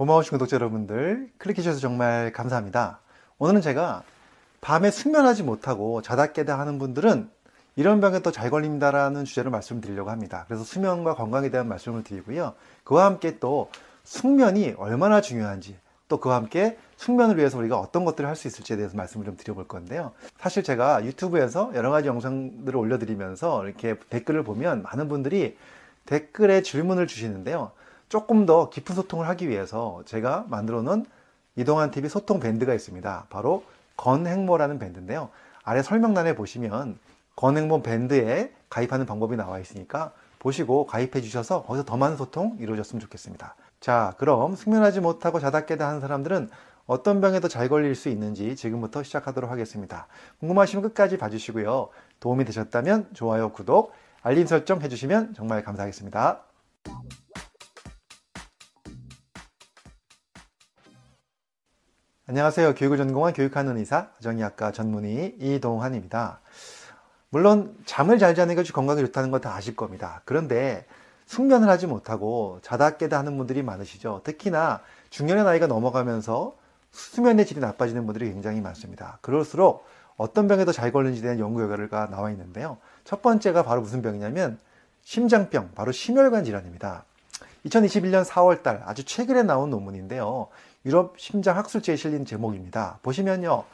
고마우신 구독자 여러분들 클릭해주셔서 정말 감사합니다. 오늘은 제가 밤에 숙면하지 못하고 자다 깨다 하는 분들은 이런 병에 또 잘 걸립니다라는 주제로 말씀을 드리려고 합니다. 그래서 수면과 건강에 대한 말씀을 드리고요. 그와 함께 또 숙면이 얼마나 중요한지 또 그와 함께 숙면을 위해서 우리가 어떤 것들을 할 수 있을지에 대해서 말씀을 좀 드려볼 건데요. 사실 제가 유튜브에서 여러 가지 영상들을 올려드리면서 이렇게 댓글을 보면 많은 분들이 댓글에 질문을 주시는데요. 조금 더 깊은 소통을 하기 위해서 제가 만들어 놓은 이동한 TV 소통 밴드가 있습니다. 바로 건행모라는 밴드인데요. 아래 설명란에 보시면 건행모 밴드에 가입하는 방법이 나와 있으니까 보시고 가입해 주셔서 거기서 더 많은 소통 이루어졌으면 좋겠습니다. 자, 그럼 숙면하지 못하고 자다 깨다 하는 사람들은 어떤 병에도 잘 걸릴 수 있는지 지금부터 시작하도록 하겠습니다. 궁금하시면 끝까지 봐주시고요. 도움이 되셨다면 좋아요, 구독, 알림 설정 해주시면 정말 감사하겠습니다. 안녕하세요. 교육을 전공한 교육하는 의사, 가정의학과 전문의 이동환입니다. 물론 잠을 잘 자는 것이 건강에 좋다는 건 다 아실 겁니다. 그런데 숙면을 하지 못하고 자다 깨다 하는 분들이 많으시죠. 특히나 중년의 나이가 넘어가면서 수면의 질이 나빠지는 분들이 굉장히 많습니다. 그럴수록 어떤 병에 더 잘 걸리는지에 대한 연구 결과가 나와 있는데요. 첫 번째가 바로 무슨 병이냐면 심장병, 바로 심혈관 질환입니다. 2021년 4월달 아주 최근에 나온 논문인데요. 유럽 심장학술지에 실린 제목입니다. 보시면요.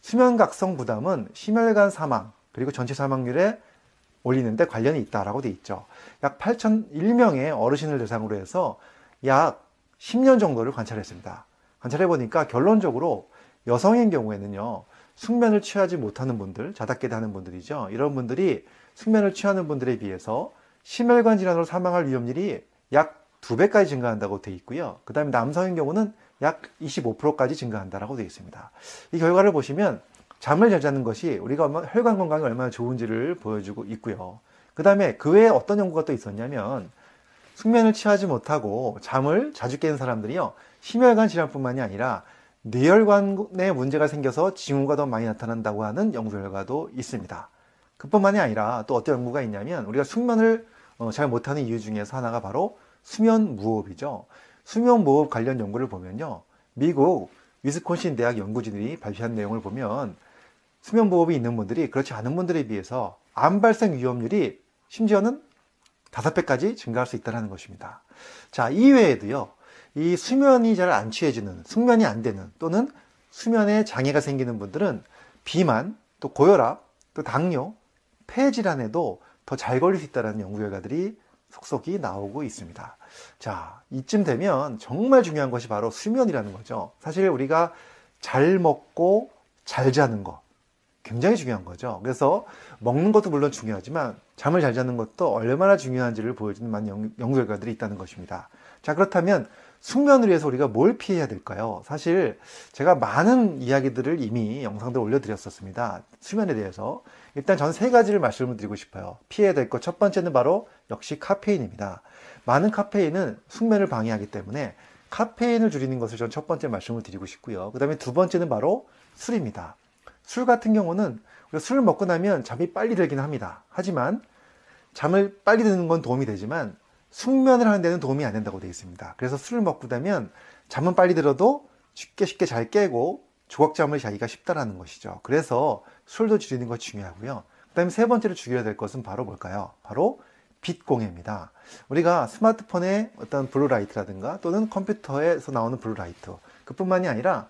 수면각성 부담은 심혈관 사망 그리고 전체 사망률에 올리는데 관련이 있다라고 돼 있죠. 약 8,001명의 어르신을 대상으로 해서 약 10년 정도를 관찰했습니다. 관찰해 보니까 결론적으로 여성인 경우에는요. 숙면을 취하지 못하는 분들, 자다 깨다 하는 분들이죠. 이런 분들이 숙면을 취하는 분들에 비해서 심혈관 질환으로 사망할 위험률이 약 2배까지 증가한다고 돼 있고요. 그 다음에 남성인 경우는 약 25%까지 증가한다라고 되어 있습니다. 이 결과를 보시면 잠을 잘 자는 것이 우리가 혈관 건강에 얼마나 좋은지를 보여주고 있고요. 그 다음에 그 외에 어떤 연구가 또 있었냐면 숙면을 취하지 못하고 잠을 자주 깨는 사람들이요. 심혈관 질환뿐만이 아니라 뇌혈관에 문제가 생겨서 징후가 더 많이 나타난다고 하는 연구 결과도 있습니다. 그뿐만이 아니라 또 어떤 연구가 있냐면 우리가 숙면을 어, 잘 못하는 이유 중에서 하나가 바로 수면 무호흡이죠. 수면 무호흡 관련 연구를 보면요. 미국 위스콘신 대학 연구진들이 발표한 내용을 보면 수면 무호흡이 있는 분들이 그렇지 않은 분들에 비해서 암 발생 위험률이 심지어는 다섯 배까지 증가할 수 있다는 것입니다. 자, 이외에도요. 이 수면이 잘 안 취해지는, 숙면이 안 되는 또는 수면에 장애가 생기는 분들은 비만, 또 고혈압, 또 당뇨, 폐 질환에도 더 잘 걸릴 수 있다는 연구 결과들이 속속이 나오고 있습니다. 자, 이쯤 되면 정말 중요한 것이 바로 수면이라는 거죠. 사실 우리가 잘 먹고 잘 자는 것 굉장히 중요한 거죠. 그래서 먹는 것도 물론 중요하지만 잠을 잘 자는 것도 얼마나 중요한지를 보여주는 많은 연구 결과들이 있다는 것입니다. 자, 그렇다면 숙면을 위해서 우리가 뭘 피해야 될까요? 사실 제가 많은 이야기들을 이미 영상들 올려드렸었습니다. 수면에 대해서. 일단 저는 세 가지를 말씀을 드리고 싶어요. 피해야 될 것 첫 번째는 바로 역시 카페인입니다. 많은 카페인은 숙면을 방해하기 때문에 카페인을 줄이는 것을 저는 첫 번째 말씀을 드리고 싶고요. 그 다음에 두 번째는 바로 술입니다. 술 같은 경우는 술을 먹고 나면 잠이 빨리 들긴 합니다. 하지만 잠을 빨리 드는 건 도움이 되지만 숙면을 하는 데는 도움이 안 된다고 되어 있습니다. 그래서 술을 먹고 나면 잠은 빨리 들어도 쉽게 쉽게 잘 깨고 조각잠을 자기가 쉽다라는 것이죠. 그래서 술도 줄이는 것이 중요하고요. 그 다음에 세 번째로 줄여야 될 것은 바로 뭘까요? 바로 빛 공해입니다. 우리가 스마트폰의 어떤 blue light라든가 또는 컴퓨터에서 나오는 blue light 그뿐만이 아니라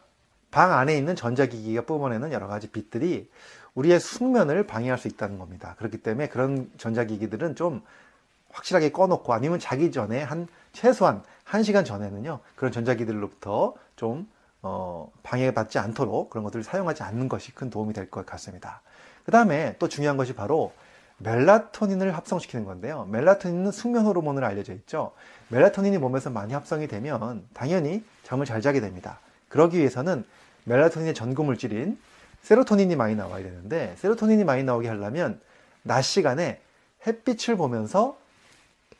방 안에 있는 전자기기가 뿜어내는 여러 가지 빛들이 우리의 숙면을 방해할 수 있다는 겁니다. 그렇기 때문에 그런 전자기기들은 좀 확실하게 꺼놓고 아니면 자기 전에 한 최소한 1시간 전에는요 그런 전자기들로부터 좀 어, 방해받지 않도록 그런 것들을 사용하지 않는 것이 큰 도움이 될 것 같습니다. 그 다음에 또 중요한 것이 바로 멜라토닌을 합성시키는 건데요. 멜라토닌은 숙면 호르몬으로 알려져 있죠. 멜라토닌이 몸에서 많이 합성이 되면 당연히 잠을 잘 자게 됩니다. 그러기 위해서는 멜라토닌의 전구 물질인 세로토닌이 많이 나와야 되는데 세로토닌이 많이 나오게 하려면 낮 시간에 햇빛을 보면서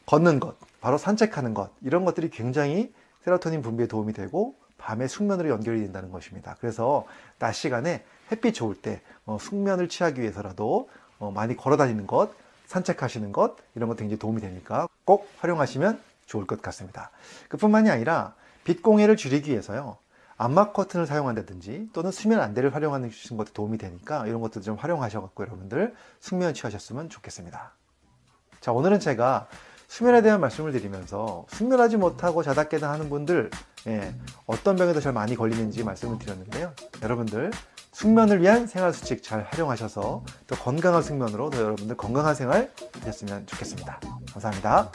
걷는 것, 바로 산책하는 것, 이런 것들이 굉장히 세로토닌 분비에 도움이 되고 밤에 숙면으로 연결이 된다는 것입니다. 그래서 낮 시간에 햇빛 좋을 때 어, 숙면을 취하기 위해서라도 어, 많이 걸어 다니는 것, 산책하시는 것, 이런 것 굉장히 도움이 되니까 꼭 활용하시면 좋을 것 같습니다. 그뿐만이 아니라 빛 공해를 줄이기 위해서요. 암막 커튼을 사용한다든지 또는 수면 안대를 활용하는 것도 도움이 되니까 이런 것들 좀 활용하셔갖고 여러분들 숙면 취하셨으면 좋겠습니다. 자, 오늘은 제가 수면에 대한 말씀을 드리면서 숙면하지 못하고 자다 깨다 하는 분들 예, 어떤 병에도 잘 많이 걸리는지 말씀을 드렸는데요. 여러분들 숙면을 위한 생활 수칙 잘 활용하셔서 또 건강한 숙면으로 더 여러분들 건강한 생활 하셨으면 좋겠습니다. 감사합니다.